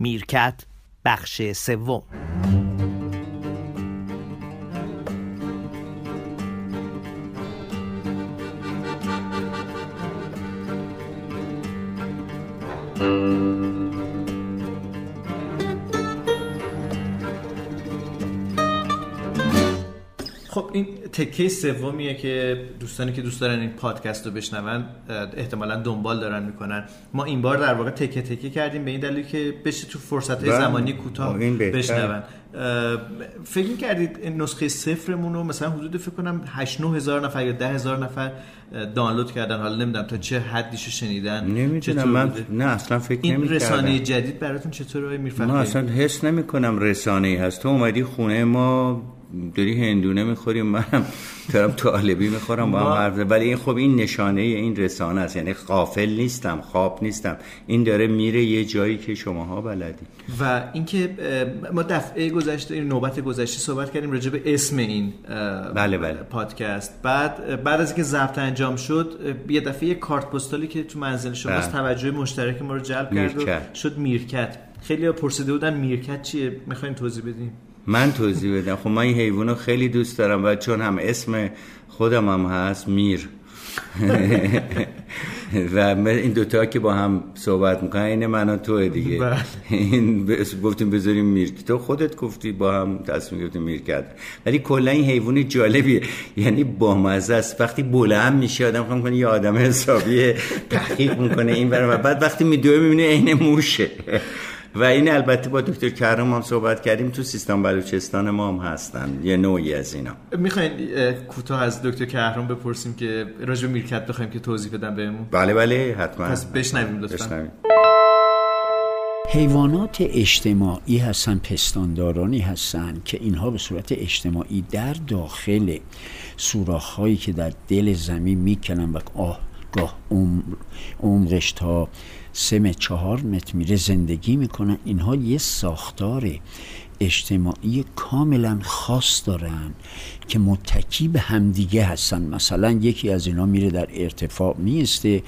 میرکت بخش سوم. تکه سومیه که دوستانی که دوست دارن این پادکست رو بشنون احتمالا دنبال دارن می‌کنن. ما این بار در واقع تکه تکه کردیم به این دلیل که بشه تو فرصت های بله. زمانی کوتاه بشنون. فکر کردید نسخه صفرمون رو مثلا حدود فکر کنم 8 هزار نفر یا 10 هزار نفر دانلود کردن. حالا نمی‌دونم تا چه حدیشو شنیدن نمی‌دونم من نه اصلا فکر این رسانه جدید براتون چطوره می‌فهمید؟ من اصلا حس نمی کنم رسانه ای هست. تو اومدی خونه ما داری هندونه می‌خوریم منم دارم طالبی می‌خورم با هم حرف ولی این خب این نشانه این رسانه است. یعنی قافل نیستم خواب نیستم. این داره میره یه جایی که شماها بلدی. و اینکه ما دفعه گذشته این نوبت گذشته صحبت کردیم راجع به اسم این بله بله. پادکست. بعد بعد از اینکه ضبط انجام شد یه دفعه یه کارت پستالی که تو منزل شما بله. توجه مشترک ما رو جلب کرد و شد میرکت. خیلی پرسیده بودن میرکت چیه؟ می‌خواین توضیح بدیم من توضیح بدم. خب من این حیوان رو خیلی دوست دارم و چون هم اسم خودم هم هست میر. و این دوتا که با هم صحبت می‌کنن این من و تو دیگه. بله. این گفتیم بذاریم میر. تو خودت گفتی با هم تصمیم گفتیم میر کرد. ولی کلا این حیوان جالبیه. یعنی با مزه است. وقتی بلند میشه آدم فکر کنه یه آدم حسابی تحقیق می‌کنه این و بعد وقتی میدوه می‌بینه عین موشه. و این البته با دکتر کرم هم صحبت کردیم تو سیستان بلوچستان ما هم هستن یه نوعی از اینا. می‌خواین کوتاه از دکتر کرم بپرسیم که راجع میرکت بخوایم که توضیح بدم بهمون؟ بله بله حتما. پس بشنویم لطفا. حیوانات اجتماعی هستن پستاندارانی هستن که اینها به صورت اجتماعی در داخل سوراخ هایی که در دل زمین می‌کنن و آه گاه عمرش تا سه چهار متر میره زندگی می‌کنن. اینها یه ساختار اجتماعی کاملا خاص دارن. که متکی به همدیگه هستن. مثلا یکی از اینا میره در ارتفاع میسته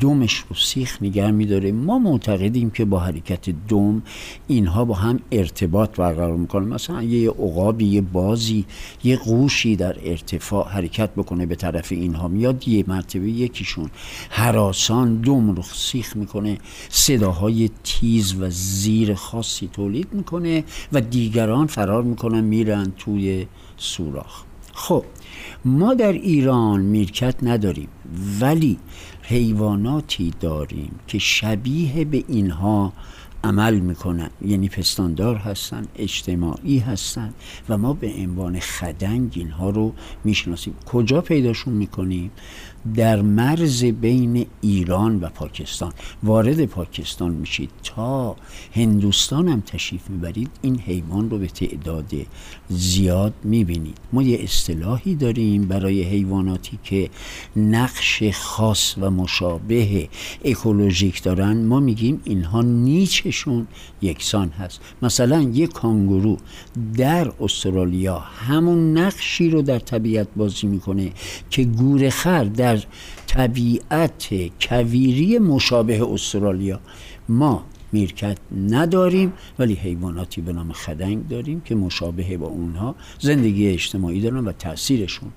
دومش رو سیخ نگر میداره. ما معتقدیم که با حرکت دوم اینها با هم ارتباط برقرار می‌کنن. مثلا یه عقابی یه بازی یه قوشی در ارتفاع حرکت بکنه به طرف اینها. میاد یه مرتبه یکیشون حراسان دوم رو سیخ می‌کنه. صداهای تیز و زیر خاصی تولید می‌کنه و دیگران فرار می‌کنن میرن توی سوراخ. خب ما در ایران میرکت نداریم ولی حیواناتی داریم که شبیه به اینها عمل می‌کنن. یعنی پستاندار هستن اجتماعی هستن و ما به عنوان خدنگ اینها رو می‌شناسیم. کجا پیداشون می‌کنیم؟ در مرز بین ایران و پاکستان. وارد پاکستان میشید تا هندوستان هم تشریف می‌برید این حیوان رو به تعداد زیاد می‌بینید. ما یه اصطلاحی داریم برای حیواناتی که نقش خاص و مشابه اکولوژیک دارن. ما میگیم اینها نیچشون یکسان هست. مثلا یه کانگورو در استرالیا همون نقشی رو در طبیعت بازی می‌کنه که گورخر در در طبیعت کویری مشابه استرالیا. ما میرکت نداریم ولی حیواناتی به نام خدنگ داریم که مشابه با اونها زندگی اجتماعی دارن و تاثیرشون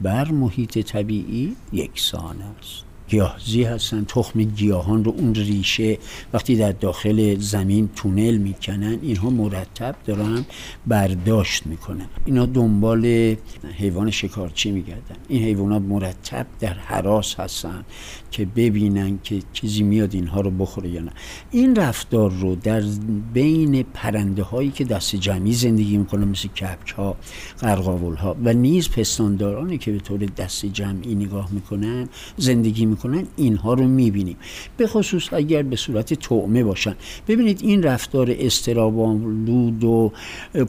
بر محیط طبیعی یکسان است. گیاهزی هستن تخم گیاهان رو اون ریشه وقتی در داخل زمین تونل می‌کنن اینها مرتب دارن برداشت می‌کنن. اینا دنبال حیوان شکارچی میگردن. این حیوانات مرتب در حراس هستن که ببینن که چیزی میاد اینها رو بخوره یا نه. این رفتار رو در بین پرنده هایی که دست جمعی زندگی می‌کنن مثل کپک ها قرقاول ها و نیز پستاندارانی که به طور دست جمعی نگاه می‌کنن زندگی می‌کنن. می‌کنن اینها رو می‌بینیم. به خصوص اگر به صورت تعمه باشن. ببینید این رفتار استرابالود و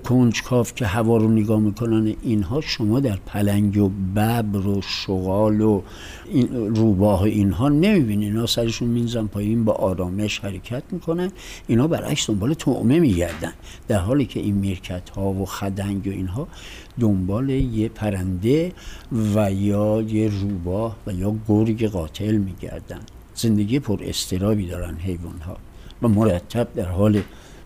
کنجکاف که هوا رو نگاه می‌کنن اینها شما در پلنگ و ببر و شغال و این روباه اینها نمی‌بینید اینا سرشون مینزن پایین با آرامش حرکت می‌کنن. اینا برعکس دنبال تعمه میگردن. در حالی که این میرکت ها و خدنگ و اینها دنبال یه پرنده و یا یه روباه و یا گرگ قاتل میگردن. زندگی پر استرابی دارن حیوان ها و مرتب در حال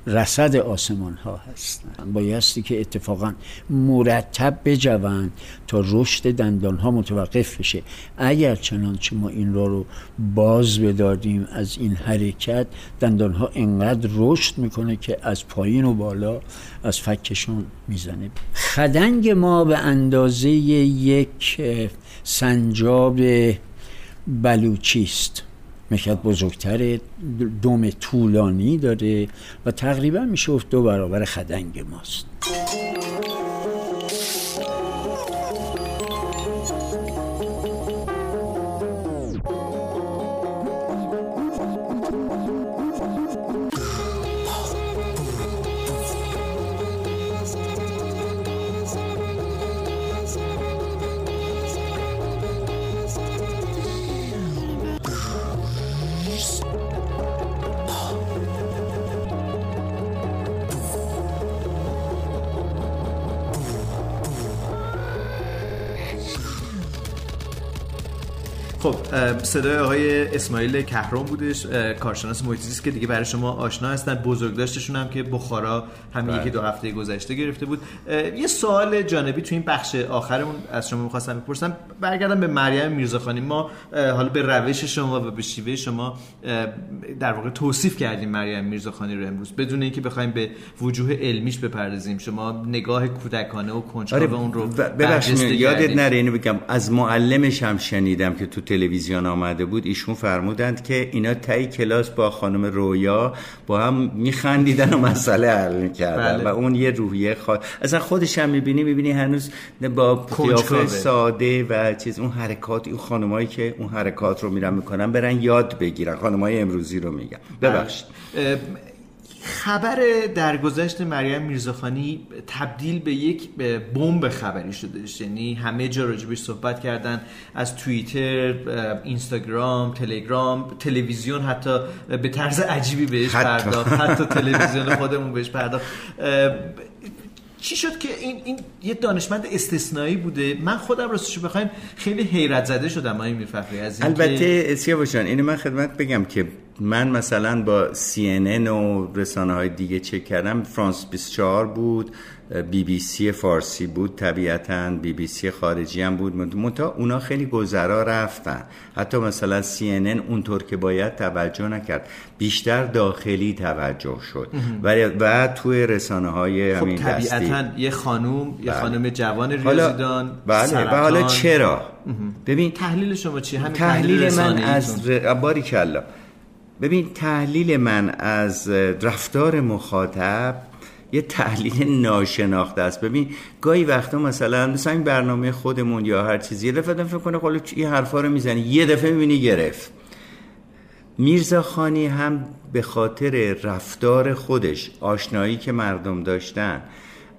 رسد آسمان ها هستند. بایستی که اتفاقا مرتب بجوند تا رشد دندان ها متوقف بشه. اگر چنانچه ما این را رو باز بدادیم از این حرکت دندان ها انقدر رشد می‌کنه که از پایین و بالا از فکشون می‌زنه. خدنگ ما به اندازه یک سنجاب بلوچی است مشهد بزرگتر دوم طولانی داره و تقریبا میشه دو برابر خدنگ ماست. خب صدای آقای اسماعیل کهرام بودش کارشناس محیط که دیگه برای شما آشنا هستن. بزرگداشتشون هم که بخارا همین یکی دو هفته گذشته گرفته بود. یه سوال جانبی تو این بخش آخرمون از شما می‌خواستم بپرسم. برگردم به مریم میرزاخانی. ما حالا به روش شما و به شیوه شما در واقع توصیف کردیم مریم میرزاخانی رو امروز. بدون اینکه بخوایم به وجوه علمیش بپردازیم شما نگاه کودکانه و کنجکاو آره اون رو ببخشید یادت نره اینو بگم. از معلمش هم شنیدم که تو تلویزیون آمده بود ایشون فرمودند که اینا تای کلاس با خانم رویا با هم میخندیدن و مسئله حل می‌کردن بله. و اون یه روحیه خواهد اصلا خودش هم می‌بینی می‌بینی هنوز با قیافه ساده و چیز اون حرکات اون خانمایی که اون حرکات رو میرن می‌کنن برن یاد بگیرن خانمای امروزی رو میگم ببخشید. خبر درگذشت مریم میرزاخانی تبدیل به یک بمب خبری شده. یعنی همه جا راجبش صحبت کردن از توییتر اینستاگرام تلگرام تلویزیون حتی به طرز عجیبی بهش پرداخت. حتی تلویزیون خودمون بهش پرداخت. چی شد که این, این یه دانشمند استثنایی بوده؟ من خودم راستش بخوایم خیلی حیرت زده شدم آقای میرفخری از این البته باشن اینو من خدمت بگم که من مثلا با CNN و رسانه های دیگه چک کردم فرانس 24 بود بی بی سی فارسی بود طبیعتا بی بی سی خارجی هم بود. منتها اونا خیلی گذرا رفتن. حتی مثلا سی ان اونطور که باید توجه نکرد. بیشتر داخلی توجه شد. و, و توی رسانه های خب همین طبیعتا یه خانوم یه بله. خانم جوان ریاضیدان بله و حالا چرا؟ ببین تحلیل شما چی؟ همین تحلیل, من از ر... باری کلا ببین تحلیل من از رفتار مخاطب یه تحلیل ناشناخته است. ببین گاهی وقتا مثلا مثلا این برنامه خودمون یا هر چیزی یه دفعه فکر کنه خب این حرفا رو می‌زنی یه دفعه می‌بینی گرفت. میرزا خانی هم به خاطر رفتار خودش آشنایی که مردم داشتن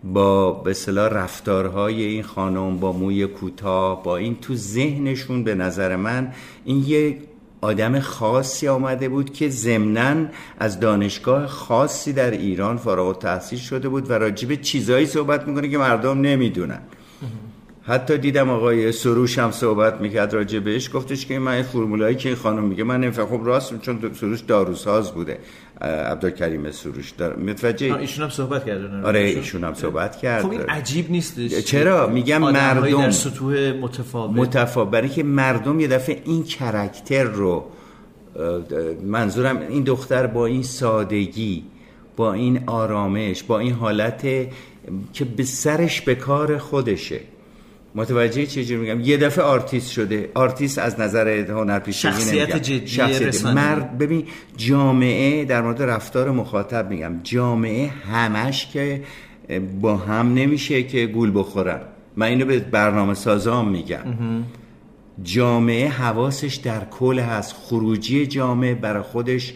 با به صلاح رفتارهای این خانم با موی کوتاه با این تو ذهنشون به نظر من این یه آدم خاصی آمده بود که ضمنا از دانشگاه خاصی در ایران فارغ تحصیل شده بود و راجب چیزایی صحبت می‌کنه که مردم نمی‌دونن. حتی دیدم آقای سروش هم صحبت می‌کرد راجع بهش. گفتش که من فرمولایی که این خانم میگه من نمیفهم. خب راست چون سروش داروساز بوده. عبدالکریم سروش دار متوجه ایشون هم صحبت کرد. آره ایشون هم صحبت کرد خب این عجیب نیست چرا؟ میگم مردم در سطوح متفاوت. متفاوت. برای که مردم یه دفعه این character رو منظورم این دختر با این سادگی با این آرامش با این حالت که به سرش به کار خودشه. متوجه چه میگم؟ یه دفعه آرتیست شده. آرتیست از نظر هنر پیشگی شخصیت جدی. شخصیت مرد ببین جامعه در مورد رفتار مخاطب میگم. جامعه همش که با هم نمیشه که گول بخورن. من اینو به برنامه سازام میگم. جامعه حواسش در کل هست. خروجی جامعه برای خودش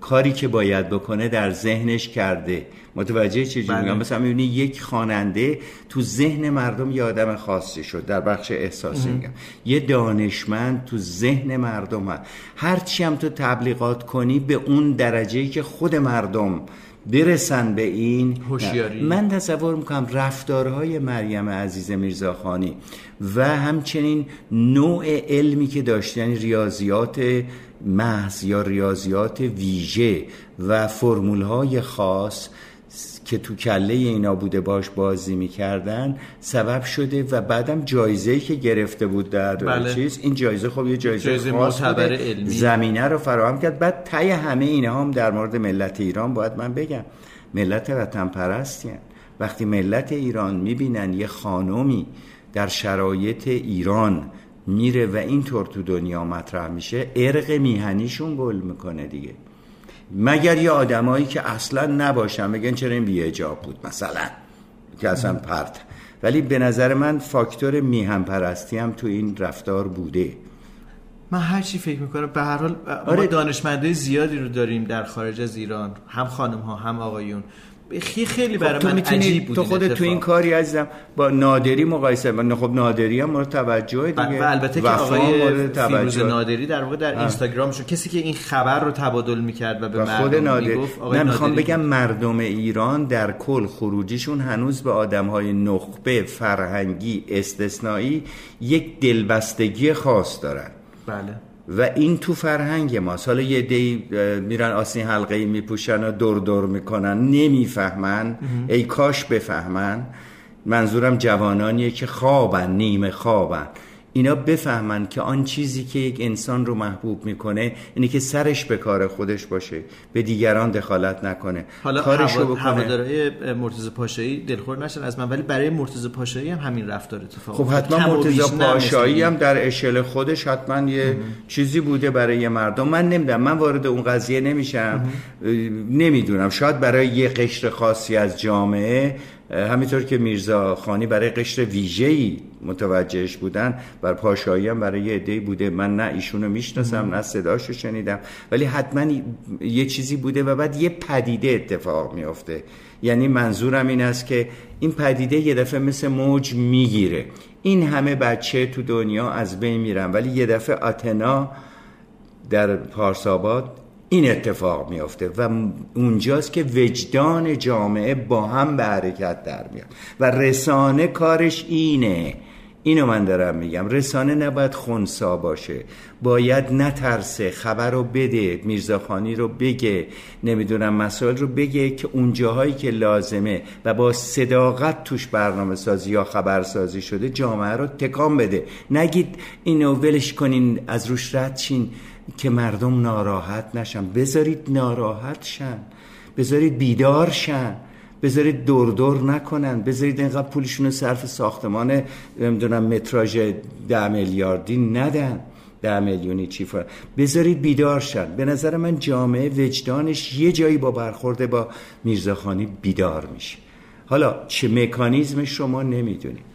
کاری که باید بکنه در ذهنش کرده. متوجه چه بله. میگم؟ مثلا می‌بینی یک خواننده تو ذهن مردم یه آدم خاصی شد. در بخش احساسی میگم. یه دانشمند تو ذهن مردم هست. هرچی هم تو تبلیغات کنی به اون درجه که خود مردم برسن به این هوشیاری. من تصور می‌کنم رفتارهای مریم عزیز میرزاخانی و همچنین نوع علمی که داشته یعنی ریاضیات محض یا ریاضیات ویژه و فرمول خاص که تو کله اینا بوده باش بازی می‌کردن سبب شده و بعدم جایزه که گرفته بود در بله. چیز این جایزه خب یه جایزه, جایزه خاص معتبر بوده. علمی. زمینه رو فراهم کرد بعد تای همه اینها هم در مورد ملت ایران باید من بگم ملت وطن پرستی هن. وقتی ملت ایران می‌بینن یه خانومی در شرایط ایران میره و اینطور تو دنیا مطرح میشه ارق میهنیشون گل می‌کنه دیگه. مگر یه آدمایی که اصلا نباشن بگن چرا این بیهجاب بود مثلا که اصلا پرت. ولی به نظر من فاکتور میهن پرستی هم تو این رفتار بوده. من هر چی فکر می‌کنم به هر حال ما آره. دانشمندای زیادی رو داریم در خارج از ایران هم خانم ها هم آقایون. خیلی خیلی برای خب تو من عجیب بود تو خودت تو این. کاری عزیزم با نادری مقایسه من خب نادری هم مورد توجه دیگه. و البته که آقای فیروز. نادری در واقع در اینستاگرامشون کسی که این خبر رو تبادل می‌کرد و به و خود مردم نادری. می‌گفت آقای نه نادری بگم مردم ایران در کل خروجیشون هنوز به آدم های نخبه فرهنگی استثنایی یک دلبستگی خاص دارن. بله. و این تو فرهنگ ماست. حالا یه دی میرن آسین حلقه ای میپوشن و دور دور می‌کنن. نمی‌فهمن. ای کاش بفهمن. منظورم جوانانیه که خوابن نیمه خوابن. اینا بفهمن که آن چیزی که یک انسان رو محبوب می‌کنه اینه که سرش به کار خودش باشه به دیگران دخالت نکنه. حالا کارشو هوا... بکنه. هوادارهای مرتضی پاشایی دلخور نشن از من ولی برای مرتضی پاشایی هم همین رفتار اتفاق خب. حتما مرتضی پاشایی هم. در اشل خودش حتما یه چیزی بوده برای مردم. من نمی‌دونم من وارد اون قضیه نمیشم. نمی‌دونم. شاید برای یه قشر خاصی از جامعه همینطور که میرزا خانی برای قشر ویژه‌ای متوجهش بودن بر پاشایی هم برای یه عده‌ای بوده. من نه ایشونو می‌شناسم نه صداشو شنیدم. ولی حتما یه چیزی بوده و بعد یه پدیده اتفاق میافته. یعنی منظورم این است که این پدیده یه دفعه مثل موج می‌گیره. این همه بچه تو دنیا از بین میرن. ولی یه دفعه آتنا در پارساباد این اتفاق میافته و اونجاست که وجدان جامعه با هم به حرکت در میاد. و رسانه کارش اینه. اینو من دارم میگم. رسانه نباید خونسا باشه. باید نترسه. خبر رو بده. میرزاخانی رو بگه. نمی‌دونم مسائل رو بگه که اون جاهایی که لازمه و با صداقت توش برنامه سازی یا خبرسازی شده جامعه رو تکان بده. نگید اینو ولش کنین از روش رد شین. که مردم ناراحت نشن. بذارید ناراحت شن. بذارید بیدار شن. بذارید دور دور نکنن. بذارید اینقدر پولشون رو صرف ساختمان نمی‌دونم متراژ ده میلیاردی ندن. ده میلیونی چی فر. بذارید بیدار شن. به نظر من جامعه وجدانش یه جایی با برخورده با میرزاخانی بیدار میشه. حالا چه مکانیزمش شما نمی‌دونید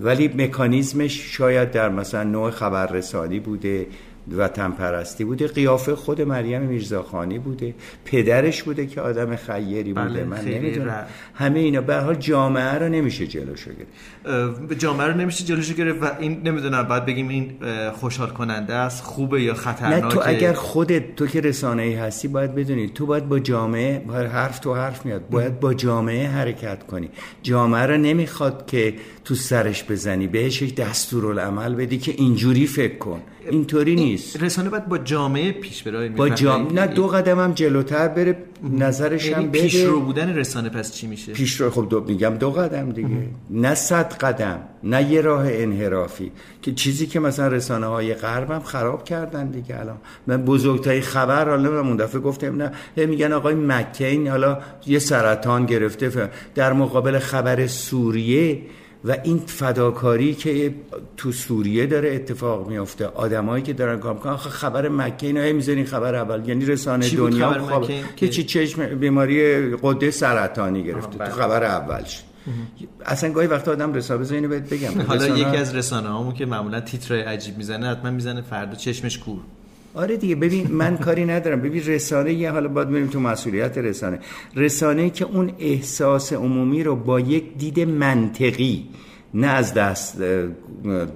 ولی مکانیزمش شاید در مثلا نوع خبررسانی بوده. وطن پرستی بوده قیافه خود مریم میرزاخانی بوده پدرش بوده که آدم خیری بوده بله، من نمی‌دونم. همه اینا به هر حال جامعه رو نمیشه جلوشو گرفت. جامعه رو نمیشه جلوشو گرفت و این نمی‌دونم باید بگیم این خوشحال کننده است خوبه یا نه خطرناکه تو اگر خودت تو که رسانه ای هستی باید بدونی تو باید با جامعه باید حرف تو حرف میاد باید با جامعه حرکت کنی. جامعه رو نمی‌خواد که تو سرش بزنی بهش یک دستورالعمل بدی که اینجوری فکر کن. اینطوری نیست. رسانه باید با جامعه پیش بره. با جام... نه دو قدم هم جلوتر بره نظرش هم یعنی بده. پیش رو بودن رسانه پس چی میشه؟ پیش رو خب دو میگم دو قدم دیگه. نه صد قدم نه یه راه انحرافی. که چیزی که مثلا رسانه های غرب هم خراب کردن دیگه الان. من بزرگترین خبر حالا من اون دفعه گفتم نه. میگن آقای مکین حالا یه سرطان گرفته در مقابل خبر سوریه و این فداکاری که تو سوریه داره اتفاق میفته آدمایی که دارن کار می‌کنن. آخه خبر مکه اینا می‌ذارین خبر اول. یعنی رسانه دنیا خبر مکه؟ که چی چشم بیماری قده سرطانی گرفته. تو بله. خبر اولش. اصلا گاهی وقتا آدم رسانه اینو بهت بگم. حالا رسانه- یکی از رسانه هامون که معمولا تیترای عجیب می‌زنه حتما می‌زنه فردا چشمش کور. آره دیگه ببین من کاری ندارم. ببین رسانه یه حالا باید بریم تو مسئولیت رسانه. رسانه که اون احساس عمومی رو با یک دید منطقی نه از دست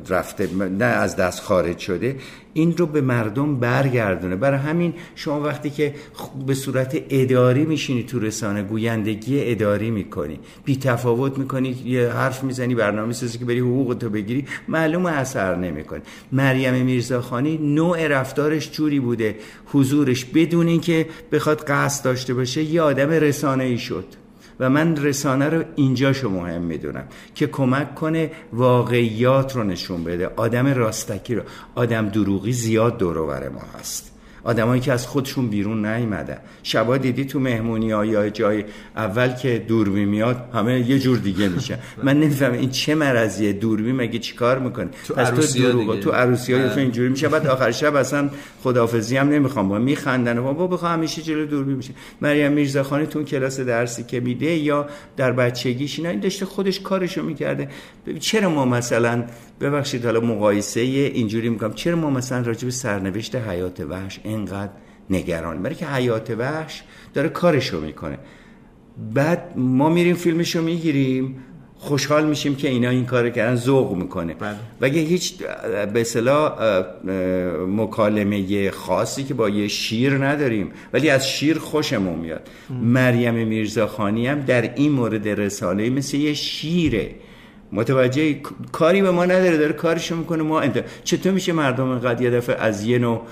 رفته نه از دست خارج شده این رو به مردم برگردونه. برای همین شما وقتی که به صورت اداری میشینی تو رسانه گویندگی اداری می‌کنی بی تفاوت می‌کنی یه حرف می‌زنی برنامه سازی که بری حقوق تو بگیری معلوم اثر نمی‌کنی مریم میرزاخانی نوع رفتارش جوری بوده حضورش بدون اینکه بخواد قصد داشته باشه یه آدم رسانه ای شد. و من رسانه رو اینجاشو مهم می‌دونم که کمک کنه واقعیات رو نشون بده. آدم راستکی رو. آدم دروغی زیاد دور ما هست. آدمایی که از خودشون بیرون نیومدن. شبا دیدی تو مهمونی ها یا جای اول که دوربین میاد همه یه جور دیگه میشه من نمی‌فهمم این چه مرضیه دوربین مگه چیکار می‌کنه تو پس تو دروغ تو عروسی ها اینجوری میشه بعد آخر شب اصلا خدافظی هم نمی‌خوام. با میخندن و با بخوام همیشه جلو دوربین میشه. مریم میرزاخانی تو کلاس درسی که میده یا در بچگیش اینا این داشته خودش کارشو می‌کرده. چرا ما مثلا ببخشید حالا مقایسه اینجوری می‌کنم. چرا ما مثلا راجع به سرنوشت حیات وحش اینقدر نگران. برای که حیات وحش داره کارشو می‌کنه. بعد ما میریم فیلمشو می‌گیریم خوشحال میشیم که اینا این کار کردن ذوق می‌کنه. بله. و اگه هیچ به اصطلاح مکالمه خاصی که با یه شیر نداریم ولی از شیر خوشمون میاد. مریم میرزاخانی هم در این مورد رساله مثل یه شیره. متوجه کاری به ما نداره داره کارشو می‌کنه. ما انت... چطور میشه مردم اینقدر یه دفعه از یه نوع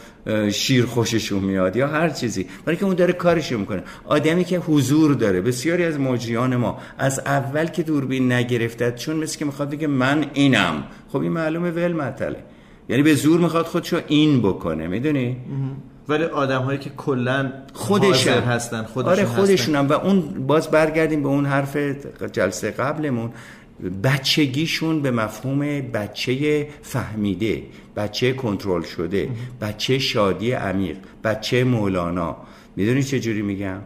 شیر خوششون میاد یا هر چیزی؟ برای که اون داره کارشو می‌کنه. آدمی که حضور داره بسیاری از مجریان ما از اول که دوربین نگرفتد چون مثل که می‌خواد بگه من اینم. خب این معلومه ول مطله یعنی به زور می‌خواد خودشو این بکنه می‌دونی؟ ولی آدم هایی که کلا خودشون هستن خودشون آره خودشونم و اون باز برگردیم به اون حرف جلسه قبلمون. بچگیشون به مفهوم بچه فهمیده بچه کنترل شده بچه شادی عمیق بچه مولانا. می‌دونی چه جوری میگم؟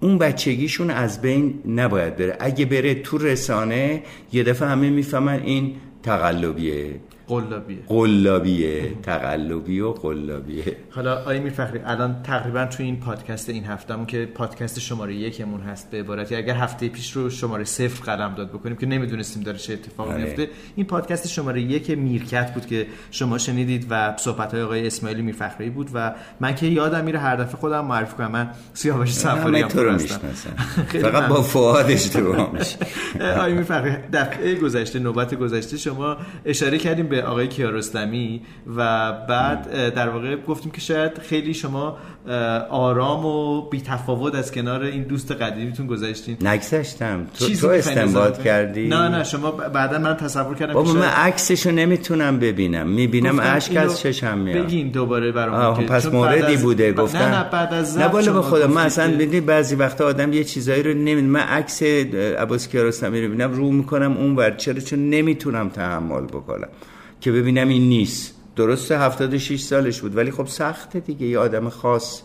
اون بچگیشون از بین نباید بره. اگه بره تو رسانه یه دفعه همه می‌فهمن این تقلبیه. قلابیه. قلابیه تقلبی و قلابیه. حالا آیا میفخری الان تقریبا تو این پادکست این هفتهمون که پادکست شماره یکمون هست به عبارتی اگر هفته پیش رو شماره صفر قلم داد بکنیم که نمی‌دونستیم داره چه اتفاقی آره. میفته این پادکست شماره یک میرکت بود که شما شنیدید و صحبت های آقای اسماعیلی میرفخری بود و من که یادم میره هر دفعه خودم معرفی کنم من سیاوش سفاری هم فقط با فؤاد اشتباه میشه. آقای میرفخری دفعه گذشته نوبت گذشته شما اشاره کردیم به آقای کیارستمی و بعد در واقع گفتیم که شاید خیلی شما آرام و بی تفاوت از کنار این دوست قدیمیتون گذاشتین. نگذاشتم تو, تو استنباط کردی؟ نه نه شما بعدا من تصور کردم بابا من عکسشو نمی‌تونم ببینم. می‌بینم اشک از چشم میاد. بگین دوباره برام پس موردی بوده گفتم نه نه بعد از نه بالا به خدا من اصلا ببینی بعضی وقتا آدم یه چیزایی رو نمی من عکس عباس کیارستمی رو ببینم رو می‌کنم اون ور چرا؟ چون نمی‌تونم تحمل بکنم. که ببینم این نیست. درسته 76 سالش بود. ولی خب سخته دیگه. یه آدم خاص.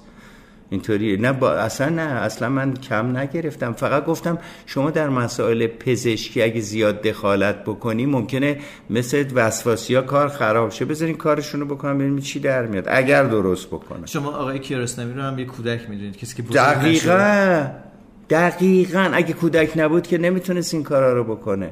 اینطوری نه با... اصلا نه. اصلا من کم نگرفتم. فقط گفتم شما در مسائل پزشکی اگه زیاد دخالت بکنی ممکنه مثل وسواسی ها کار خراب شه. بذارین کارشونو بکنم ببینیم چی در میاد. اگر درست بکنه شما آقای کیارستمی رو هم یه کودک می‌دونید. کسی که دقیقا. دقیقا اگه کودک نبود که نمی‌تونست این کارا رو بکنه.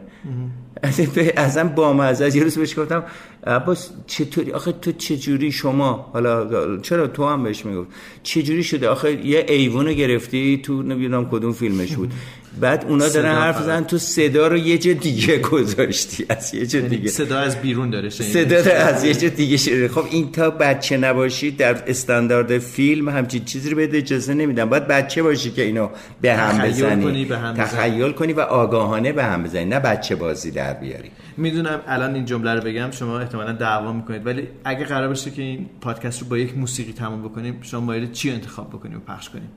ازم با از یه روز بهش گفتم عباس چطوری؟ آخه تو چجوری شما؟ حالا چرا تو هم بهش می‌گفت. چجوری شده؟ آخه یه ایوونو گرفتی تو نمی‌دونم کدوم فیلمش بود. بعد اونا دارن حرف زدن تو صدا رو یه جا دیگه گذاشتی از یه جا یعنی دیگه. صدا از بیرون داره صدا از یه جا دیگه شده خب این تا بچه نباشی در استاندارد فیلم همچین چیزی رو بده اجازه نمیدن. باید بچه باشی که اینو به هم بزنی. تخیل کنی و آگاهانه به هم بزنی نه بچه بازی در بیاری. می‌دونم الان این جمله رو بگم شما احتمالا دعوا می‌کنید ولی اگه قرار باشه که این پادکست رو با یک موسیقی تموم بکنیم شما مایل چی انتخاب بکنیم و پخش کنیم؟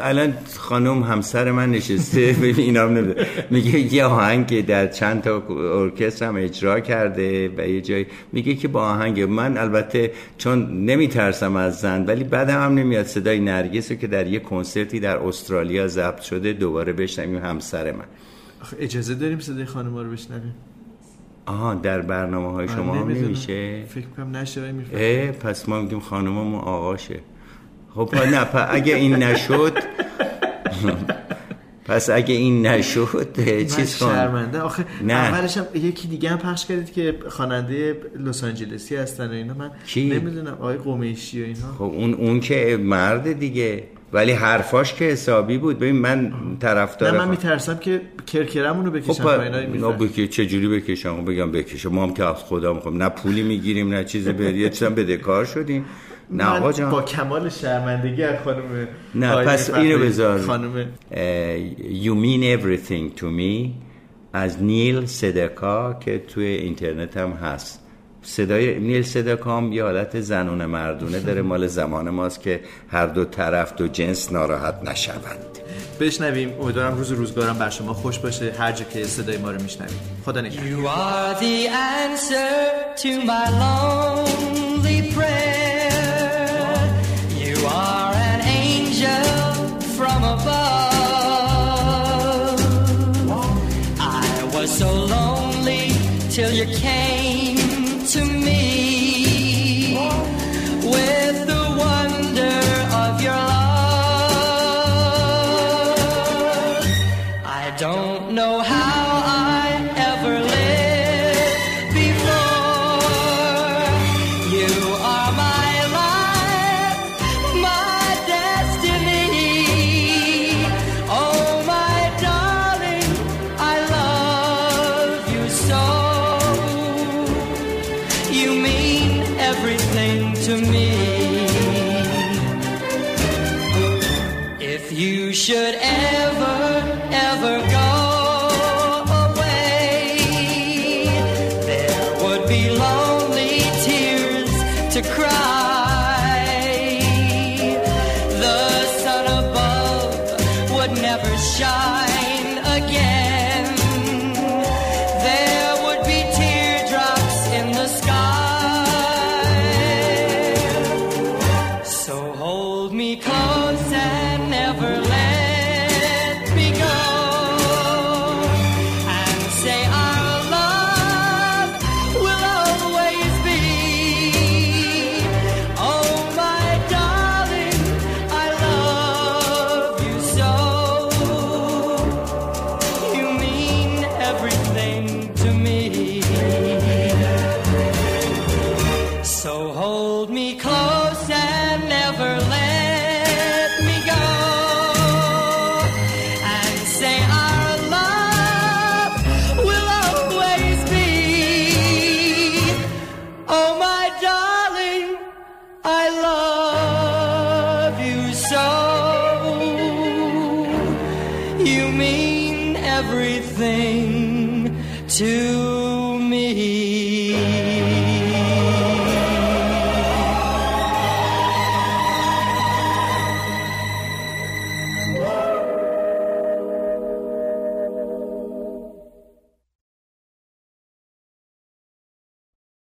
الان خانم همسر من نشسته اینا نمیده میگه یه آهنگ که در چند تا ارکستر هم اجرا کرده و یه جای میگه که با آهنگ. من البته چون نمیترسم از زن ولی بعدم هم نمیاد صدای نرگس که در یه کنسرتی در استرالیا ضبط شده دوباره بشنویم همسر من. اجازه داریم صدای خانم رو بشنویم؟ آها در برنامه های شما هم نمیشه؟ فکر کنم نشه پس ما میگیم خانممون آقاشه. خب نه اگه این نشد پس اگه این نشد چیز کن. شرمنده. آخه نه. اولش هم یکی دیگه هم پخش کردید که خواننده لس آنجلسی هستن و اینا. من کی؟ نمی‌دونم آقای قمیشی و اینا. خب اون اون که مرد دیگه. ولی حرفاش که حسابی بود. ببین من طرفدار نه من میترسم که کرکرمون رو بکشم خب اینا بکی چه جوری بکشم؟ بگم بکشم. ما هم که از خدا می‌خوام. نه پولی می‌گیریم نه چیزی به یه چیزم بدهکار شدیم. نه آقا جان. با کمال شرمندگی از خانم نه پس اینو بذار. خانم You mean everything to me از نیل صدکا که توی اینترنت هم هست. صدای نیل صدکام یه حالت زنونه مردونه داره مال زمان ماست که هر دو طرف دو جنس ناراحت نشوند. بشنویم. امیدوارم روز روزگارم بر شما خوش باشه. هر جا که صدای ما رو میشنوید. خدا نگهدار. You are the answer to my lonely prayer. Till you came shine hold me close and never let